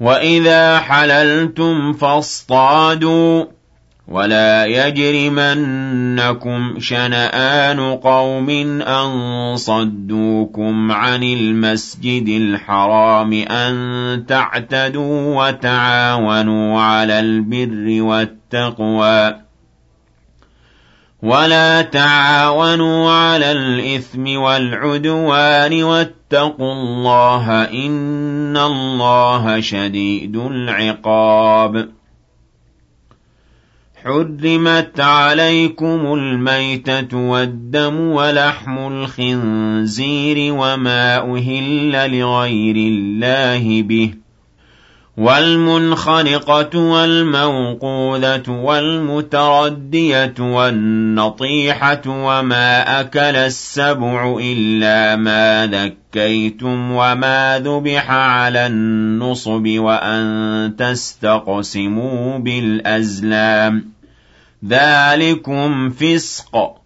وَإِذَا حَلَلْتُمْ فَاصْطَادُوا ۖ وَلَا يَجْرِمَنَّكُمْ شَنَآنُ قَوْمٍ أَن صَدُّوكُمْ عَنِ الْمَسْجِدِ الْحَرَامِ أَن تَعْتَدُوا وَتَعَاوَنُوا عَلَى الْبِرِّ وَالتَّقْوَىٰ وَلَا تَعَاوَنُوا عَلَى الْإِثْمِ وَالْعُدْوَانِ وَاتَّقُوا اللَّهَ ۖ إِنَّ اللَّهَ شَدِيدُ الْعِقَابِ. حُرِّمَتْ عَلَيْكُمُ الْمَيْتَةُ وَالدَّمُ وَلَحْمُ الْخِنزِيرِ وَمَا أُهِلَّ لِغَيْرِ اللَّهِ بِهِ. وَالْمُنْخَنِقَةُ وَالْمَوْقُوذَةُ وَالْمُتَرَدِّيَةُ وَالنَّطِيحَةُ وَمَا أَكَلَ السَّبُعُ إِلَّا مَا ذَكَّيْتُمْ وَمَا ذُبِحَ عَلَى النُّصُبِ وَأَن تَسْتَقْسِمُوا بِالْأَزْلَامِ ۚ. ذَٰلِكُمْ فِسْقٌ.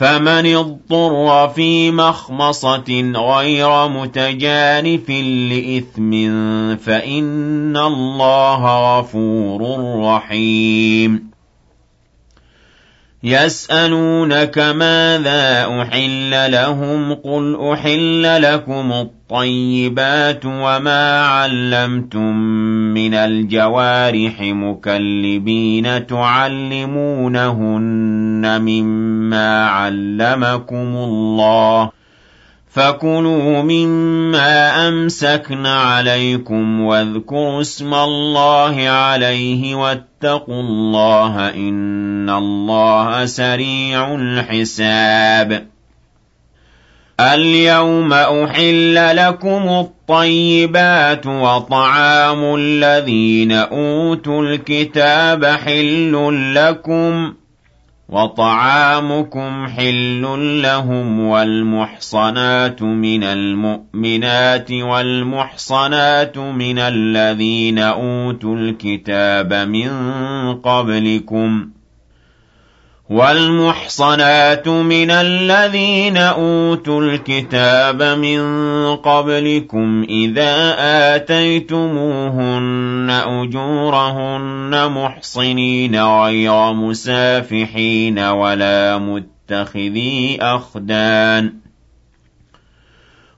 فَمَنِ اضْطُرَّ فِي مَخْمَصَةٍ غَيْرَ مُتَجَانِفٍ لِّإِثْمٍ فَإِنَّ اللَّهَ غَفُورٌ رَّحِيمٌ. يَسْأَلُونَكَ مَاذَا أُحِلَّ لَهُمْ ۖ قُلْ أُحِلَّ لَكُمُ الطَّيِّبَاتُ وَمَا عَلَّمْتُم مِّنَ الْجَوَارِحِ مُكَلِّبِينَ تُعَلِّمُونَهُنَّ مِمَّا عَلَّمَكُمُ اللَّهُ فَكُلُوا مِمَّا أَمْسَكْنَ عَلَيْكُمْ وَاذْكُرُوا اسْمَ اللَّهِ عَلَيْهِ وَاتَّقُوا اللَّهَ ۚ إِنَّ اللَّهَ سَرِيعُ الْحِسَابِ. الْيَوْمَ أُحِلَّ لَكُمُ الطَّيِّبَاتُ ۖ وَطَعَامُ الَّذِينَ أُوتُوا الْكِتَابَ حِلٌّ لَّكُمْ. وَطَعَامُكُمْ حِلٌّ لَّهُمْ وَالْمُحْصَنَاتُ مِنَ الْمُؤْمِنَاتِ وَالْمُحْصَنَاتُ مِنَ الَّذِينَ أُوتُوا الْكِتَابَ مِن قَبْلِكُمْ وَالْمُحْصَنَاتُ مِنَ الَّذِينَ أُوتُوا الْكِتَابَ مِن قَبْلِكُمْ إِذَا آتَيْتُمُوهُنَّ أُجُورَهُنَّ مُحْصِنِينَ غَيْرَ مُسَافِحِينَ وَلَا مُتَّخِذِي أَخْدَانٍ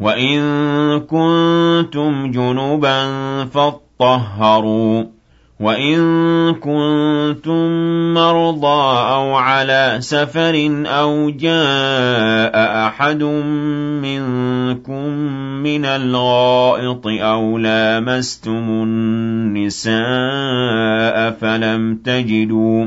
وَإِن كُنتُمْ جُنُبًا فَاطَّهَّرُوا ۚ وَإِن كُنتُم مَّرْضَىٰ أَوْ عَلَىٰ سَفَرٍ أَوْ جَاءَ أَحَدٌ مِّنكُم مِّنَ الْغَائِطِ أَوْ لَامَسْتُمُ النِّسَاءَ فَلَمْ تَجِدُوا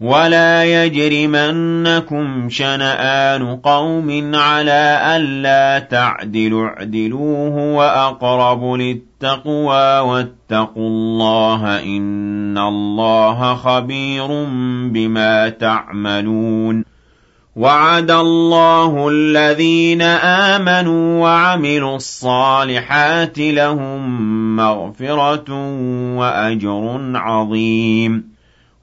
وَلَا يَجْرِمَنَّكُمْ شَنَآنُ قَوْمٍ عَلَىٰ أَلَّا تَعْدِلُوا اعْدِلُوا هُوَ أَقْرَبُ لِلتَّقْوَىٰ ۖ وَاتَّقُوا اللَّهَ ۚ إِنَّ اللَّهَ خَبِيرٌ بِمَا تَعْمَلُونَ وَعَدَ اللَّهُ الَّذِينَ آمَنُوا وَعَمِلُوا الصَّالِحَاتِ لَهُم مَّغْفِرَةٌ وَأَجْرٌ عَظِيمٌ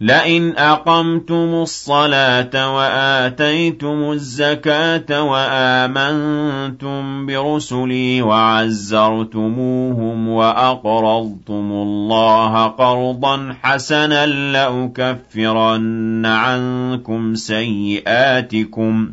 لئن أقمتم الصلاة وآتيتم الزكاة وآمنتم برسلي وعزرتموهم وأقرضتم الله قرضا حسنا لأكفرن عنكم سيئاتكم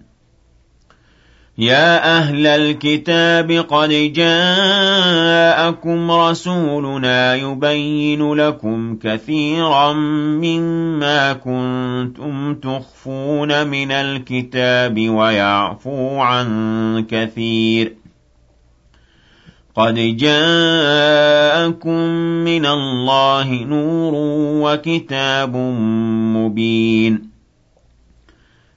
يَا أَهْلَ الْكِتَابِ قَدْ جَاءَكُمْ رَسُولُنَا يُبَيِّنُ لَكُمْ كَثِيرًا مِّمَّا كُنتُمْ تُخْفُونَ مِنَ الْكِتَابِ وَيَعْفُو عَن كَثِيرٍ. قَدْ جَاءَكُم مِّنَ اللَّهِ نُورٌ وَكِتَابٌ مُّبِينٌ.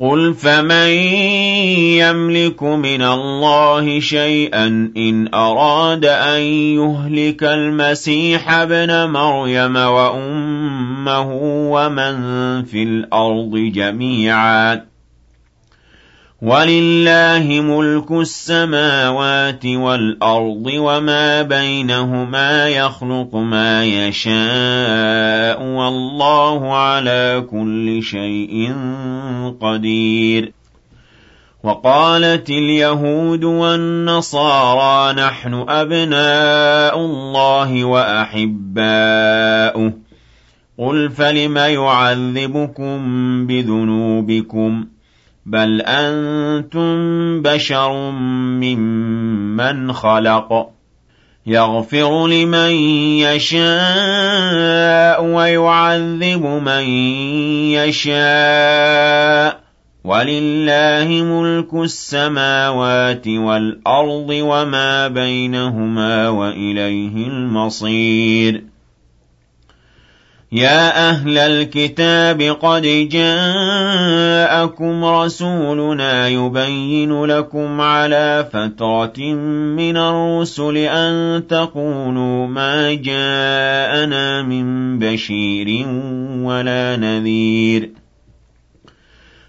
قل فمن يملك من الله شيئا إن أراد أن يهلك المسيح ابن مريم وأمه ومن في الأرض جميعا ولله ملك السماوات والأرض وما بينهما يخلق ما يشاء والله على كل شيء قدير. وقالت اليهود والنصارى نحن أبناء الله وأحباؤه. قل فلم يعذبكم بذنوبكم ۖ؟ بل أنتم بشر ممن خلق يغفر لمن يشاء ويعذب من يشاء ولله ملك السماوات والأرض وما بينهما وإليه المصير يا أهل الكتاب قد جاءكم رسولنا يبين لكم على فترة من الرسل أن تقولوا ما جاءنا من بشير ولا نذير.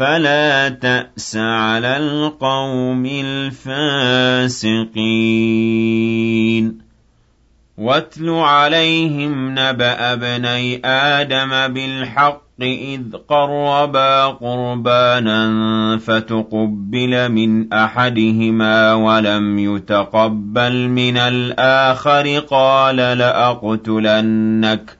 فلا تأس على القوم الفاسقين واتل عليهم نبأ ابني آدم بالحق إذ قربا قربانا فتقبل من أحدهما ولم يتقبل من الآخر قال لأقتلنك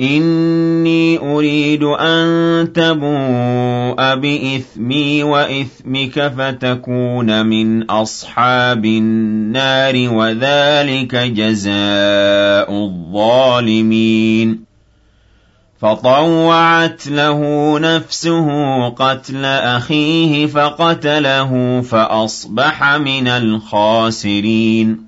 إِنِّي أُرِيدُ أَن تَبُوءَ بِإِثْمِي وَإِثْمِكَ فَتَكُونَ مِنْ أَصْحَابِ النَّارِ ۖ وَذَٰلِكَ جَزَاءُ الظَّالِمِينَ فَطَوَّعَتْ لَهُ نَفْسُهُ قَتْلَ أَخِيهِ فَقَتَلَهُ فَأَصْبَحَ مِنَ الْخَاسِرِينَ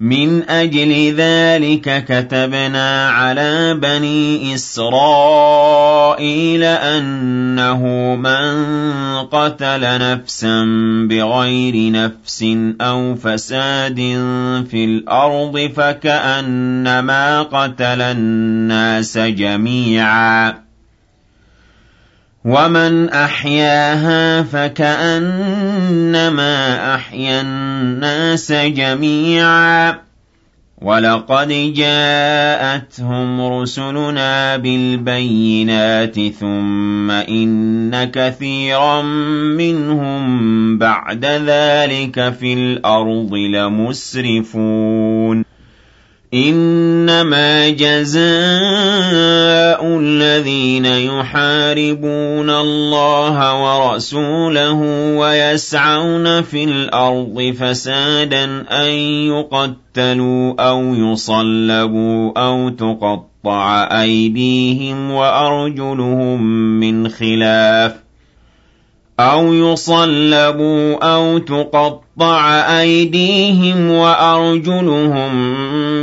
مِنْ أَجْلِ ذَٰلِكَ كَتَبْنَا عَلَىٰ بَنِي إِسْرَائِيلَ أَنَّهُ مَن قَتَلَ نَفْسًا بِغَيْرِ نَفْسٍ أَوْ فَسَادٍ فِي الْأَرْضِ فَكَأَنَّمَا قَتَلَ النَّاسَ جَمِيعًا. وَمَنْ أَحْيَاهَا فَكَأَنَّمَا أَحْيَا النَّاسَ جَمِيعًا ۚ وَلَقَدْ جَاءَتْهُمْ رُسُلُنَا بِالْبَيِّنَاتِ ثُمَّ إِنَّ كَثِيرًا مِّنْهُم بَعْدَ ذَٰلِكَ فِي الْأَرْضِ لَمُسْرِفُونَ إِنَّمَا جَزَاءُ الَّذِينَ يُحَارِبُونَ اللَّهَ وَرَسُولَهُ وَيَسْعَوْنَ فِي الْأَرْضِ فَسَادًا أَن يُقَتَّلُوا أَوْ يُصَلَّبُوا أَوْ تُقَطَّعَ أَيْدِيهِمْ وَأَرْجُلُهُم مِّنْ خِلَافٍ أَوْ يُصَلَّبُوا أَوْ تُقَطَّعَ أَيْدِيهِمْ وَأَرْجُلُهُم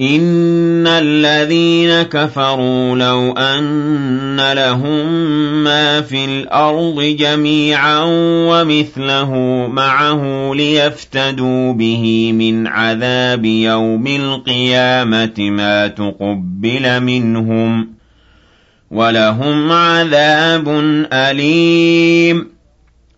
إِنَّ الَّذِينَ كَفَرُوا لَوْ أَنَّ لَهُم مَّا فِي الْأَرْضِ جَمِيعًا وَمِثْلَهُ مَعَهُ لِيَفْتَدُوا بِهِ مِنْ عَذَابِ يَوْمِ الْقِيَامَةِ مَا تُقُبِّلَ مِنْهُمْ ۖ وَلَهُمْ عَذَابٌ أَلِيمٌ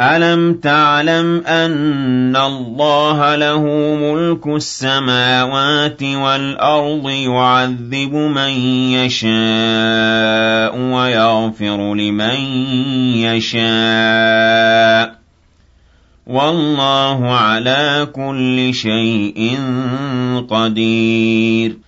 أَلَمْ تَعْلَمْ أَنَّ اللَّهَ لَهُ مُلْكُ السَّمَاوَاتِ وَالْأَرْضِ يُعَذِّبُ مَن يَشَاءُ وَيَغْفِرُ لِمَن يَشَاءُ ۗ وَاللَّهُ عَلَىٰ كُلِّ شَيْءٍ قَدِيرٌ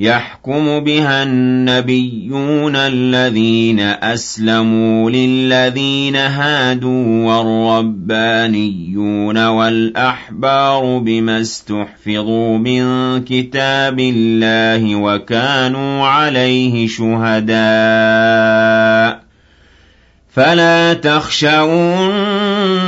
يَحْكُمُ بِهَا النَّبِيُّونَ الَّذِينَ أَسْلَمُوا لِلَّذِينَ هَادُوا وَالرَّبَّانِيُّونَ وَالْأَحْبَارُ بِمَا اسْتُحْفِظُوا مِن كِتَابِ اللَّهِ وَكَانُوا عَلَيْهِ شُهَدَاءَ. فَلَا تَخْشَوُا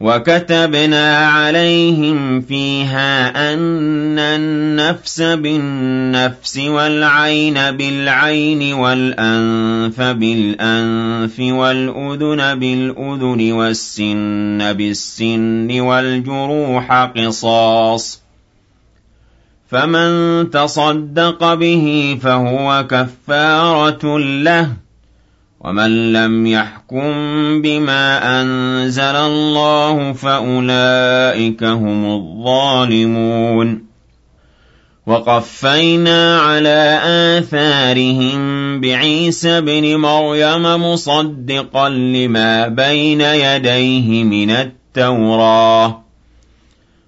وَكَتَبْنَا عَلَيْهِمْ فِيهَا أَنَّ النَّفْسَ بِالنَّفْسِ وَالْعَيْنَ بِالْعَيْنِ وَالْأَنفَ بِالْأَنفِ وَالْأُذُنَ بِالْأُذُنِ وَالسِّنَّ بِالسِّنِّ وَالْجُرُوحَ قِصَاصٌ ۚ فَمَن تَصَدَّقَ بِهِ فَهُوَ كَفَّارَةٌ لَّهُ وَمَن لَّمْ يَحْكُم بِمَا أَنزَلَ اللَّهُ فَأُولَٰئِكَ هُمُ الظَّالِمُونَ. وَقَفَّيْنَا عَلَىٰ آثَارِهِم بِعِيسَى ابْنِ مَرْيَمَ مُصَدِّقًا لِّمَا بَيْنَ يَدَيْهِ مِنَ التَّوْرَاةِ.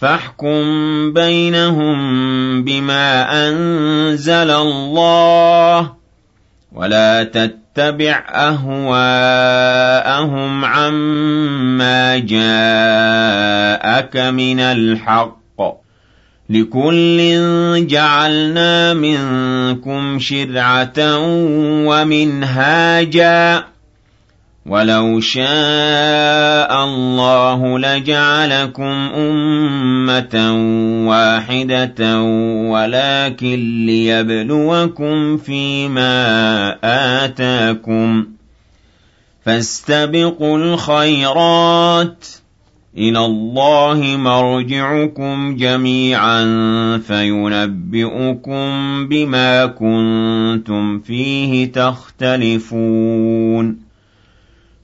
فَاحْكُم بَيْنَهُم بِمَا أَنزَلَ اللَّهُ ۖ وَلَا تَتَّبِعْ أَهْوَاءَهُمْ عَمَّا جَاءَكَ مِنَ الْحَقِّ ۚ لِكُلٍّ جَعَلْنَا مِنكُمْ شِرْعَةً وَمِنْهَاجًا ۚ وَلَوْ شَاءَ اللَّهُ لَجَعَلَكُمْ أُمَّةً وَاحِدَةً وَلَٰكِن لِّيَبْلُوَكُمْ فِي مَا آتَاكُمْ ۖ فَاسْتَبِقُوا الْخَيْرَاتِ ۚ إِلَى اللَّهِ مَرْجِعُكُمْ جَمِيعًا فَيُنَبِّئُكُم بِمَا كُنتُمْ فِيهِ تَخْتَلِفُونَ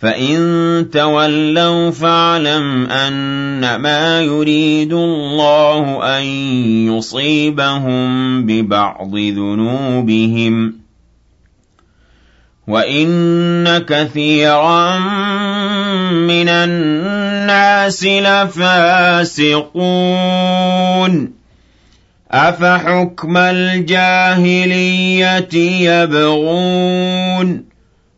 فَإِن تَوَلَّوْا فَاعْلَمْ أَنَّمَا يُرِيدُ اللَّهُ أَن يُصِيبَهُم بِبَعْضِ ذُنُوبِهِمْ ۗ وَإِنَّ كَثِيرًا مِّنَ النَّاسِ لَفَاسِقُونَ أَفَحُكْمَ الْجَاهِلِيَّةِ يَبْغُونَ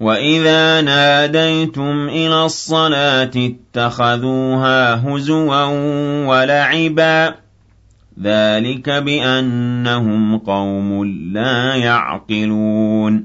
وَإِذَا نَادَيْتُمْ إِلَى الصَّلَاةِ اتَّخَذُوهَا هُزُوًا وَلَعِبًا ۚ ذَٰلِكَ بِأَنَّهُمْ قَوْمٌ لَّا يَعْقِلُونَ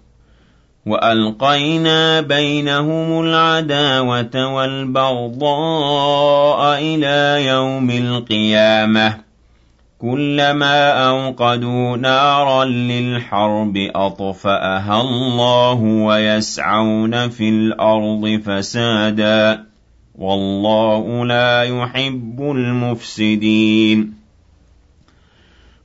وَأَلْقَيْنَا بَيْنَهُمُ الْعَدَاوَةَ وَالْبَغْضَاءَ إِلَىٰ يَوْمِ الْقِيَامَةِ ۚ. كُلَّمَا أَوْقَدُوا نَارًا لِّلْحَرْبِ أَطْفَأَهَا اللَّهُ ۚ وَيَسْعَوْنَ فِي الْأَرْضِ فَسَادًا ۚ. وَاللَّهُ لَا يُحِبُّ الْمُفْسِدِينَ.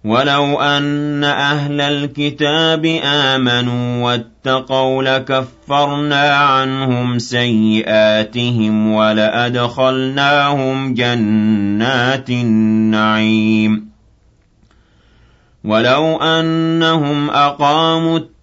وَلَوْ أَنَّ أَهْلَ الْكِتَابِ آمَنُوا وَاتَّقَوْا لَكَفَّرْنَا عَنْهُمْ سَيِّئَاتِهِمْ وَلَأَدْخَلْنَاهُمْ جَنَّاتِ النَّعِيمِ وَلَوْ أَنَّهُمْ أَقَامُوا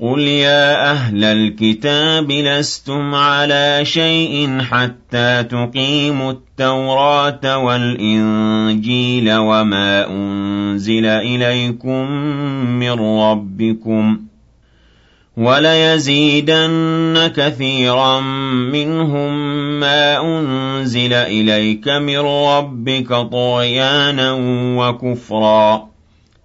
قُلْ يَا أَهْلَ الْكِتَابِ لَسْتُمْ عَلَىٰ شَيْءٍ حَتَّىٰ تُقِيمُوا التَّوْرَاةَ وَالْإِنجِيلَ وَمَا أُنزِلَ إِلَيْكُم مِّن رَّبِّكُمْ ۗ وَلَيَزِيدَنَّ كَثِيرًا مِّنْهُم مَّا أُنزِلَ إِلَيْكَ مِن رَّبِّكَ طُغْيَانًا وَكُفْرًا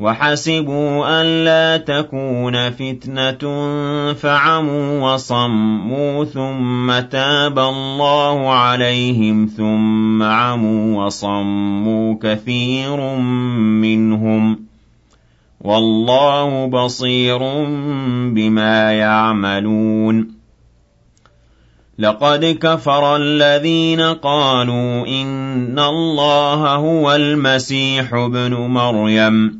وَحَسِبُوا أَلَّا تَكُونَ فِتْنَةٌ فَعَمُوا وَصَمُّوا ثُمَّ تَابَ اللَّهُ عَلَيْهِمْ ثُمَّ عَمُوا وَصَمُّوا كَثِيرٌ مِّنْهُمْ ۚ وَاللَّهُ بَصِيرٌ بِمَا يَعْمَلُونَ لَقَدْ كَفَرَ الَّذِينَ قَالُوا إِنَّ اللَّهَ هُوَ الْمَسِيحُ ابْنُ مَرْيَمَ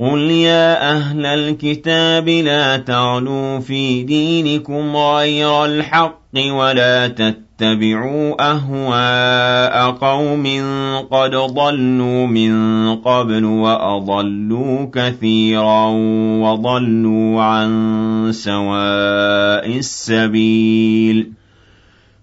قُلْ يَا أَهْلَ الْكِتَابِ لَا تَغْلُوا فِي دِينِكُمْ غَيْرَ الْحَقِّ وَلَا تَتَّبِعُوا أَهْوَاءَ قَوْمٍ قَدْ ضَلُّوا مِن قَبْلُ وَأَضَلُّوا كَثِيرًا وَضَلُّوا عَن سَوَاءِ السَّبِيلِ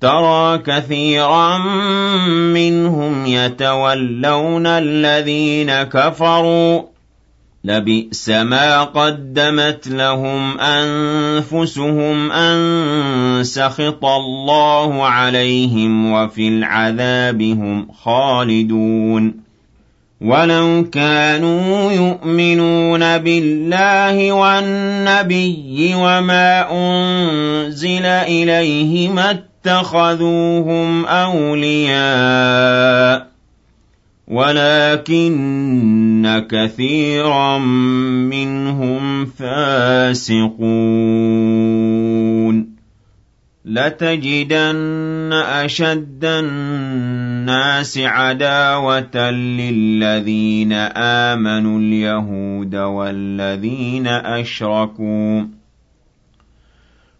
تَرَىٰ كَثِيرًا مِّنْهُمْ يَتَوَلَّوْنَ الَّذِينَ كَفَرُوا ۚ. لَبِئْسَ مَا قَدَّمَتْ لَهُمْ أَنفُسُهُمْ أَن سَخِطَ اللَّهُ عَلَيْهِمْ وَفِي الْعَذَابِ هُمْ خَالِدُونَ. وَلَوْ كَانُوا يُؤْمِنُونَ بِاللَّهِ وَالنَّبِيِّ وَمَا أُنزِلَ إِلَيْهِ مَا اتَّخَذُوهُمْ أَوْلِيَاءَ وَلَٰكِنَّ كَثِيرًا مِّنْهُمْ فَاسِقُونَ. لَتَجِدَنَّ أَشَدَّ النَّاسِ عَدَاوَةً لِّلَّذِينَ آمَنُوا الْيَهُودَ وَالَّذِينَ أَشْرَكُوا ۖ.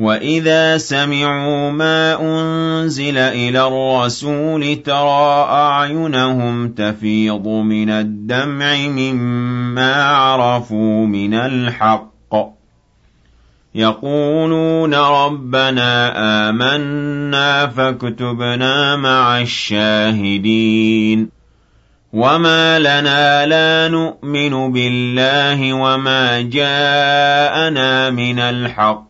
وَإِذَا سَمِعُوا مَا أُنزِلَ إِلَى الرَّسُولِ تَرَىٰ أَعْيُنَهُمْ تَفِيضُ مِنَ الدَّمْعِ مِمَّا عَرَفُوا مِنَ الْحَقِّ ۖ يَقُولُونَ رَبَّنَا آمَنَّا فَاكْتُبْنَا مَعَ الشَّاهِدِينَ وَمَا لَنَا لَا نُؤْمِنُ بِاللَّهِ وَمَا جَاءَنَا مِنَ الْحَقِّ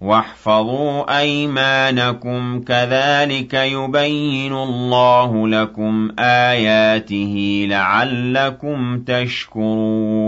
وَاحْفَظُوا أَيْمَانَكُمْ ۚ كَذَٰلِكَ يُبَيِّنُ اللَّهُ لَكُمْ آيَاتِهِ لَعَلَّكُمْ تَشْكُرُونَ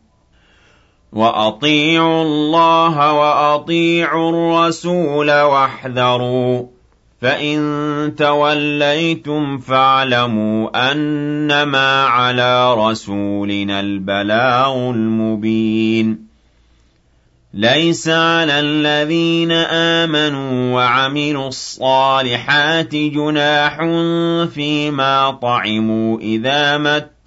وَأَطِيعُوا اللَّهَ وَأَطِيعُوا الرَّسُولَ وَاحْذَرُوا ۚ فَإِن تَوَلَّيْتُمْ فَاعْلَمُوا أَنَّمَا عَلَىٰ رَسُولِنَا الْبَلَاغُ الْمُبِينُ لَيْسَ عَلَى الَّذِينَ آمَنُوا وَعَمِلُوا الصَّالِحَاتِ جُنَاحٌ فِيمَا طَعِمُوا إِذَا مَا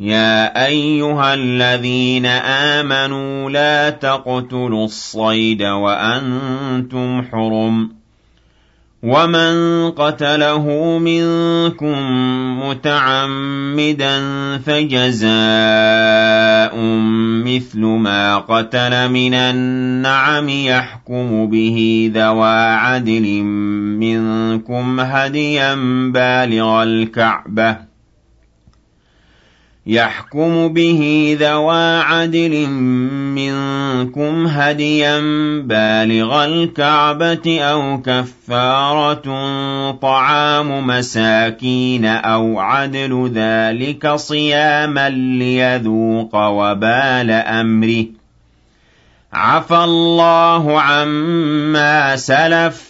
يَا أَيُّهَا الَّذِينَ آمَنُوا لَا تَقْتُلُوا الصَّيْدَ وَأَنتُمْ حُرُمٌ ۚ وَمَن قَتَلَهُ مِنكُم مُّتَعَمِّدًا فَجَزَاءٌ مِّثْلُ مَا قَتَلَ مِنَ النَّعَمِ يَحْكُمُ بِهِ ذَوَا عَدْلٍ مِّنكُمْ هَدْيًا بَالِغَ الْكَعْبَةِ يحكم به ذوى عدل منكم هديا بالغ الكعبة أو كفارة طعام مساكين أو عدل ذلك صياما ليذوق وبال أمره. عفى الله عما سلف.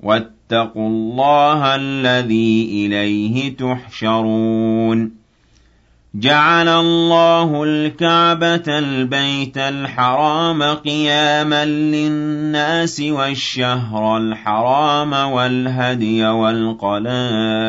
واتقوا الله الذي إليه تحشرون. جعل الله الكعبة البيت الحرام قياما للناس والشهر الحرام والهدي والقلائد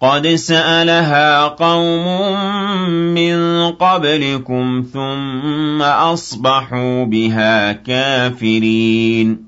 قَدْ سَأَلَهَا قَوْمٌ مِّن قَبْلِكُمْ ثُمَّ أَصْبَحُوا بِهَا كَافِرِينَ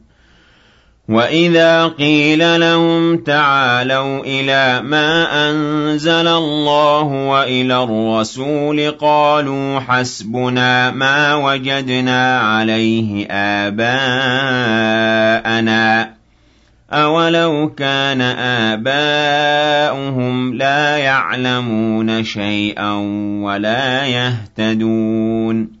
وَإِذَا قِيلَ لَهُمْ تَعَالَوْا إِلَىٰ مَا أَنزَلَ اللَّهُ وَإِلَى الرَّسُولِ قَالُوا حَسْبُنَا مَا وَجَدْنَا عَلَيْهِ آبَاءَنَا ۚ أَوَلَوْ كَانَ آبَاؤُهُمْ لَا يَعْلَمُونَ شَيْئًا وَلَا يَهْتَدُونَ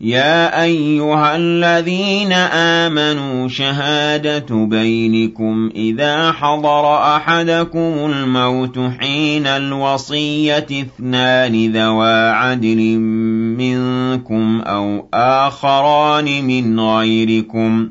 يَا أَيُّهَا الَّذِينَ آمَنُوا شَهَادَةُ بَيْنِكُمْ إِذَا حَضَرَ أَحَدَكُمُ الْمَوْتُ حِينَ الْوَصِيَّةِ اثْنَانِ ذَوَا عَدْلٍ مِّنكُمْ أَوْ آخَرَانِ مِنْ غَيْرِكُمْ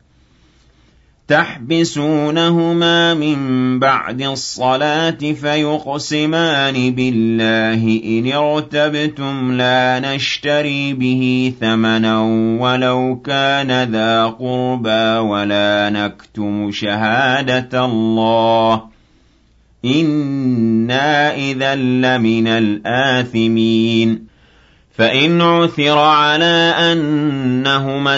تحبسونهما من بعد الصلاة فيقسمان بالله. إن ارتبتم لا نشتري به ثمنا ولو كان ذا قربى ولا نكتم شهادة الله. إنا إذا لمن الآثمين. فإن عثر على أنهما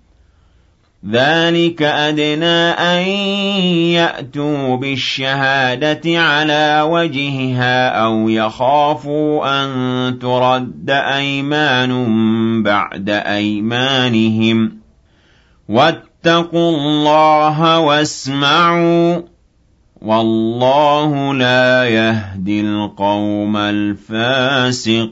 ذلك أدنى أن يأتوا بالشهادة على وجهها أو يخافوا أن ترد أيمان بعد أيمانهم. واتقوا الله واسمعوا والله لا يهدي القوم الفاسقين.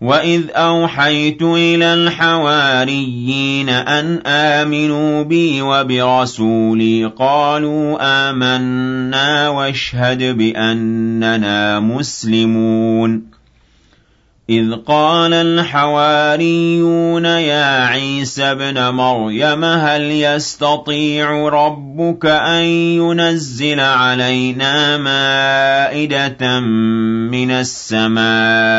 وَإِذْ أَوْحَيْتُ إِلَى الْحَوَارِيِّينَ أَنْ آمِنُوا بِي وَبِرَسُولِي قَالُوا آمَنَّا وَاشْهَدْ بِأَنَّنَا مُسْلِمُونَ إِذْ قَالَ الْحَوَارِيُّونَ يَا عِيسَى ابْنَ مَرْيَمَ هَلْ يَسْتَطِيعُ رَبُّكَ أَن يُنَزِّلَ عَلَيْنَا مَائِدَةً مِّنَ السَّمَاءِ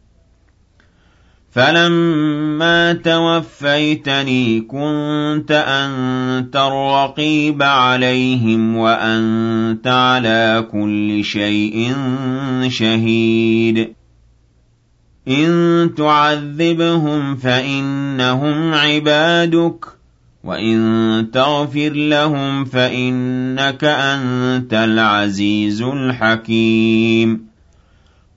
فَلَمَّا تَوَفَّيْتَنِي كُنتَ أَنتَ الرَّقِيبَ عَلَيْهِمْ وَأَنتَ عَلَىٰ كُلِّ شَيْءٍ شَهِيدٌ إِن تُعَذِّبْهُمْ فَإِنَّهُمْ عِبَادُكَ وَإِن تَغْفِرْ لَهُمْ فَإِنَّكَ أَنتَ الْعَزِيزُ الْحَكِيمُ